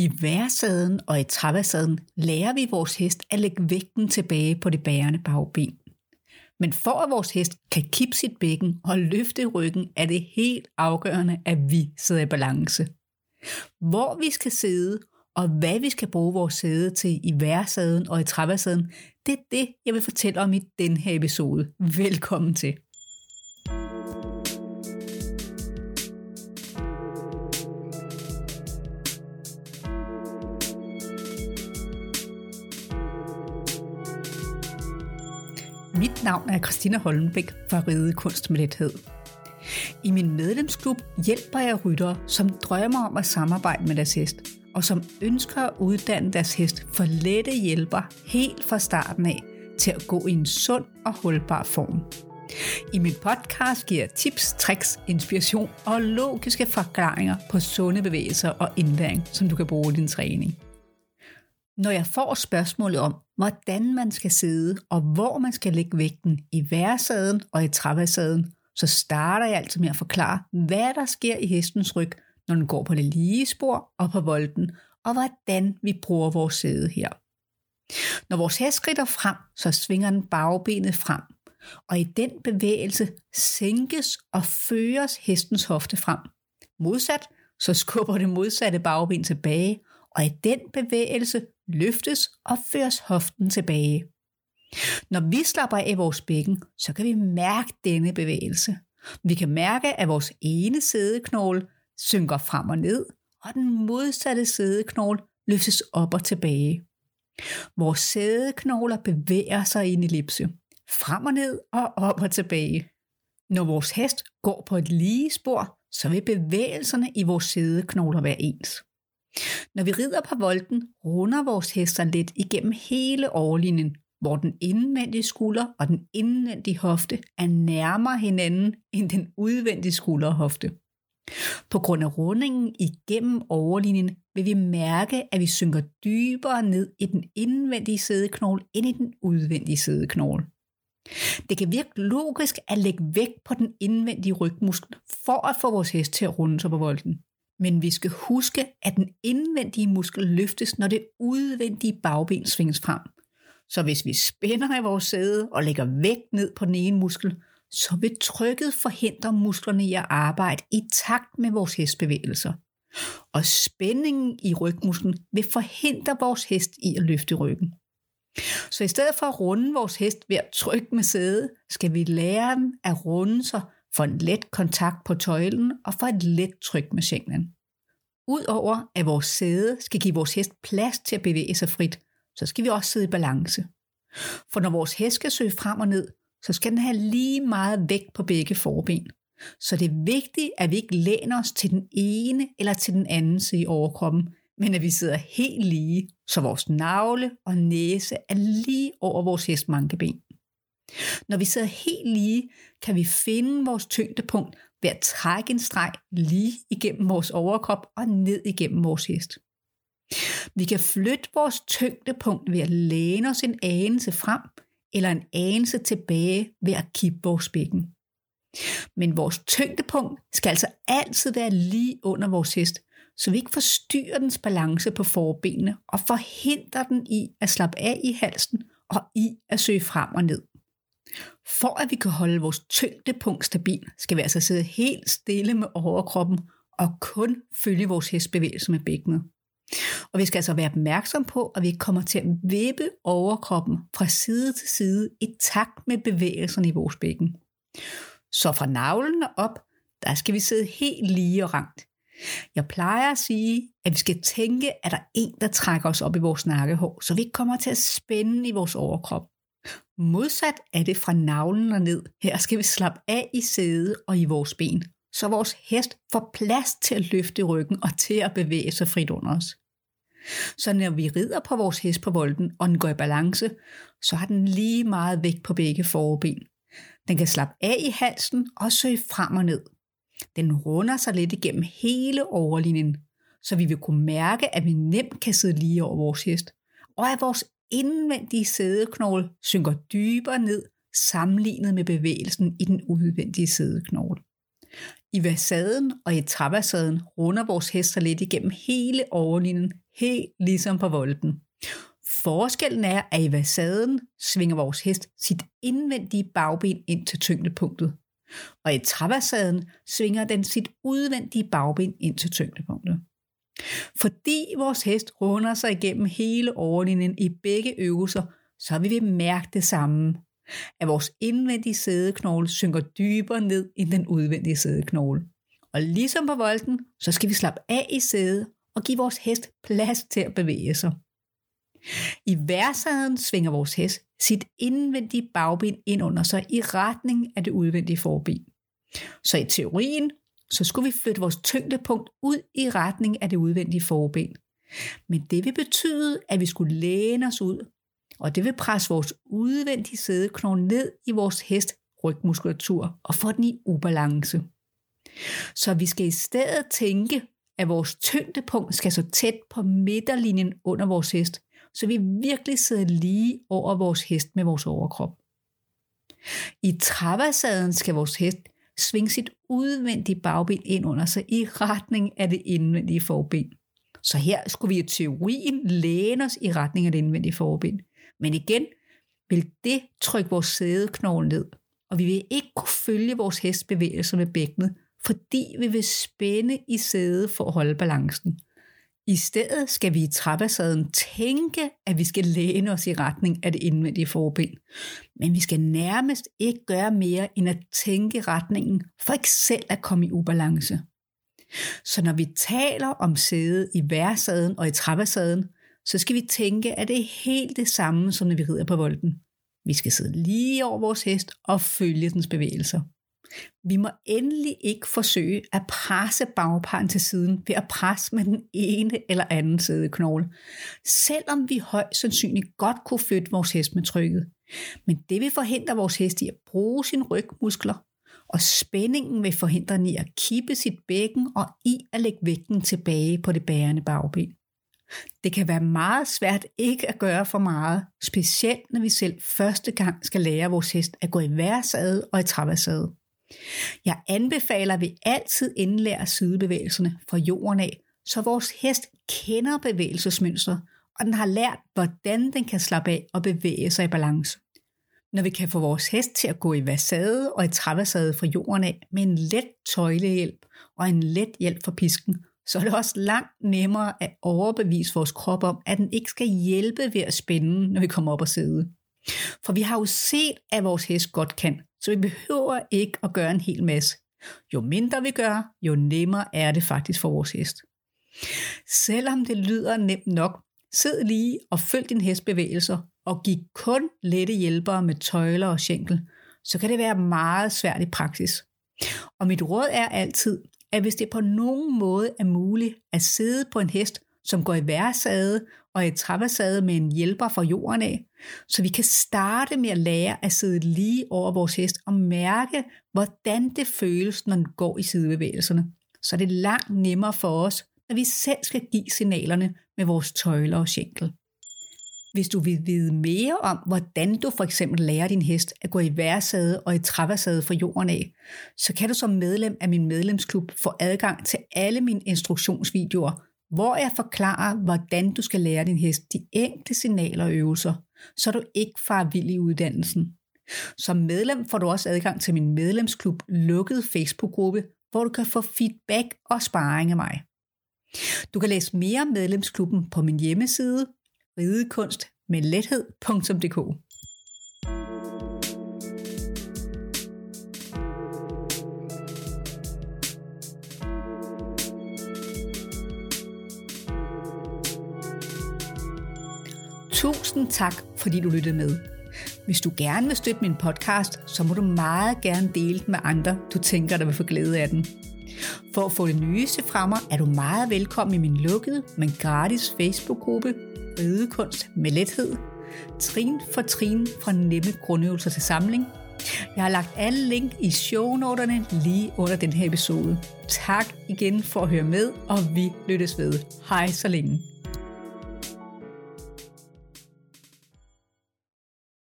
I værsaden og i travasaden lærer vi vores hest at lægge vægten tilbage på det bærende bagben. Men for at vores hest kan kippe sit bækken og løfte ryggen, er det helt afgørende, at vi sidder i balance. Hvor vi skal sidde, og hvad vi skal bruge vores sæde til i værsaden og i travasaden, det er det, jeg vil fortælle om i den her episode. Velkommen til. Mit navn er Christina Holmbæk fra Ride Kunst med Lethed. I min medlemsklub hjælper jeg ryttere, som drømmer om at samarbejde med deres hest, og som ønsker at uddanne deres hest for lette hjælper helt fra starten af til at gå i en sund og holdbar form. I min podcast giver jeg tips, tricks, inspiration og logiske forklaringer på sunde bevægelser og indlæring, som du kan bruge i din træning. Når jeg får spørgsmålet om, hvordan man skal sidde og hvor man skal lægge vægten i værsaden og i travesaden, så starter jeg altid med at forklare, hvad der sker i hestens ryg, når den går på det lige spor og på volden, og hvordan vi bruger vores sæde her. Når vores hest skrider frem, så svinger den bagbenet frem, og i den bevægelse sænkes og føres hestens hofte frem. Modsat, så skubber det modsatte bagben tilbage, og i den bevægelse løftes og føres hoften tilbage. Når vi slapper af vores bækken, så kan vi mærke denne bevægelse. Vi kan mærke, at vores ene sædeknogle synker frem og ned, og den modsatte sædeknogle løftes op og tilbage. Vores sædeknogler bevæger sig i en ellipse, frem og ned og op og tilbage. Når vores hest går på et lige spor, så vil bevægelserne i vores sædeknogler være ens. Når vi rider på volden, runder vores hester lidt igennem hele overlinjen, hvor den indvendige skulder og den indvendige hofte er nærmere hinanden end den udvendige skulder og hofte. På grund af rundingen igennem overlinjen vil vi mærke, at vi synker dybere ned i den indvendige sædeknogle end i den udvendige sædeknogle. Det kan virke logisk at lægge vægt på den indvendige rygmuskel for at få vores hest til at runde sig på volden. Men vi skal huske, at den indvendige muskel løftes, når det udvendige bagben svinges frem. Så hvis vi spænder i vores sæde og lægger vægt ned på den ene muskel, så vil trykket forhindre musklerne i at arbejde i takt med vores hestbevægelser. Og spændingen i rygmusklen vil forhindre vores hest i at løfte ryggen. Så i stedet for at runde vores hest ved at trykke med sædet, skal vi lære dem at runde sig for en let kontakt på tøjlen og for et let tryk med sengen. Udover at vores sæde skal give vores hest plads til at bevæge sig frit, så skal vi også sidde i balance. For når vores hest skal søge frem og ned, så skal den have lige meget vægt på begge forben. Så det er vigtigt, at vi ikke læner os til den ene eller til den anden side i overkroppen, men at vi sidder helt lige, så vores navle og næse er lige over vores hestmankeben. Når vi sidder helt lige, kan vi finde vores tyngdepunkt ved at trække en streg lige igennem vores overkrop og ned igennem vores hest. Vi kan flytte vores tyngdepunkt ved at læne os en anelse frem, eller en anelse tilbage ved at kippe vores bækken. Men vores tyngdepunkt skal altså altid være lige under vores hest, så vi ikke forstyrrer dens balance på forbenene og forhindrer den i at slappe af i halsen og i at søge frem og ned. For at vi kan holde vores tyngdepunkt stabil, skal vi altså sidde helt stille med overkroppen og kun følge vores hestbevægelse med bækkenet. Og vi skal altså være opmærksom på, at vi ikke kommer til at vippe overkroppen fra side til side i takt med bevægelserne i vores bækken. Så fra navlen og op, der skal vi sidde helt lige og rangt. Jeg plejer at sige, at vi skal tænke, at der er en, der trækker os op i vores nakkehår, så vi ikke kommer til at spænde i vores overkrop. Modsat er det fra navlen og ned. Her skal vi slappe af i sædet og i vores ben, så vores hest får plads til at løfte ryggen og til at bevæge sig frit under os. Så når vi rider på vores hest på volden, og den går i balance, så har den lige meget vægt på begge forben. Den kan slappe af i halsen og søge frem og ned. Den runder sig lidt igennem hele overlinjen, så vi vil kunne mærke, at vi nemt kan sidde lige over vores hest, og at vores indvendige sædeknogle synker dybere ned sammenlignet med bevægelsen i den udvendige sædeknogle. I vasaden og i traversaden runder vores hest lidt igennem hele overlinjen, helt ligesom på volden. Forskellen er, at i vasaden svinger vores hest sit indvendige bagben ind til tyngdepunktet, og i traversaden svinger den sit udvendige bagben ind til tyngdepunktet. Fordi vores hest runder sig igennem hele overlinjen i begge øvelser, så vil vi mærke det samme. At vores indvendige sædeknogle synker dybere ned end den udvendige sædeknogle. Og ligesom på volden, så skal vi slappe af i sædet og give vores hest plads til at bevæge sig. I værsaden svinger vores hest sit indvendige bagben ind under sig i retning af det udvendige forben. Så i teorien, så skulle vi flytte vores tyngdepunkt ud i retning af det udvendige forben. Men det vil betyde, at vi skulle læne os ud, og det vil presse vores udvendige sædeknogle ned i vores hest rygmuskulatur og få den i ubalance. Så vi skal i stedet tænke, at vores tyngdepunkt skal så tæt på midterlinjen under vores hest, så vi virkelig sidder lige over vores hest med vores overkrop. I travasaden skal vores hest svinge sit udvendige bagben ind under sig i retning af det indvendige forben. Så her skulle vi i teorien læne os i retning af det indvendige forben. Men igen vil det trykke vores sædeknogle ned, og vi vil ikke kunne følge vores hestbevægelser med bækkenet, fordi vi vil spænde i sædet for at holde balancen. I stedet skal vi i trappesaden tænke, at vi skal læne os i retning af det indvendige forben. Men vi skal nærmest ikke gøre mere end at tænke retningen, for ikke selv at komme i ubalance. Så når vi taler om sædet i værsaden og i trappesaden, så skal vi tænke, at det er helt det samme, som når vi rider på volden. Vi skal sidde lige over vores hest og følge dens bevægelser. Vi må endelig ikke forsøge at presse bagparten til siden ved at presse med den ene eller anden sædeknogle, selvom vi højst sandsynligt godt kunne flytte vores hest med trykket. Men det vil forhindre vores hest i at bruge sine rygmuskler, og spændingen vil forhindre den i at kippe sit bækken og i at lægge vægten tilbage på det bærende bagben. Det kan være meget svært ikke at gøre for meget, specielt når vi selv første gang skal lære vores hest at gå i værsade og i traversade. Jeg anbefaler, at vi altid indlærer sidebevægelserne fra jorden af, så vores hest kender bevægelsesmønstret, og den har lært, hvordan den kan slappe af og bevæge sig i balance. Når vi kan få vores hest til at gå i vasade og i traversade fra jorden af med en let tøjlehjælp og en let hjælp fra pisken, så er det også langt nemmere at overbevise vores krop om, at den ikke skal hjælpe ved at spænde, når vi kommer op og sidde. For vi har jo set, at vores hest godt kan, så vi behøver ikke at gøre en hel masse. Jo mindre vi gør, jo nemmere er det faktisk for vores hest. Selvom det lyder nemt nok, sid lige og følg din hest bevægelser og giv kun lette hjælpere med tøjler og skænkel, så kan det være meget svært i praksis. Og mit råd er altid, at hvis det på nogen måde er muligt at sidde på en hest, som går i værsade og et trappesade med en hjælper fra jorden af, så vi kan starte med at lære at sidde lige over vores hest og mærke, hvordan det føles, når den går i sidebevægelserne. Så det er langt nemmere for os, når vi selv skal give signalerne med vores tøjler og skænkel. Hvis du vil vide mere om, hvordan du for eksempel lærer din hest at gå i værsæde og i traversade fra jorden af, så kan du som medlem af min medlemsklub få adgang til alle mine instruktionsvideoer, hvor jeg forklarer, hvordan du skal lære din hest de enkle signaler og øvelser, så du ikke farer vild i uddannelsen. Som medlem får du også adgang til min medlemsklub lukkede Facebook-gruppe, hvor du kan få feedback og sparring af mig. Du kan læse mere om medlemsklubben på min hjemmeside ridekunstmedlethed.dk Tusind tak, fordi du lyttede med. Hvis du gerne vil støtte min podcast, så må du meget gerne dele den med andre, du tænker, der vil få glæde af den. For at få det nyeste fra mig, er du meget velkommen i min lukkede, men gratis Facebook-gruppe Ridekunst med lethed. Trin for trin fra nemme grundøvelser til samling. Jeg har lagt alle link i shownoterne lige under den her episode. Tak igen for at høre med, og vi lyttes ved. Hej så længe.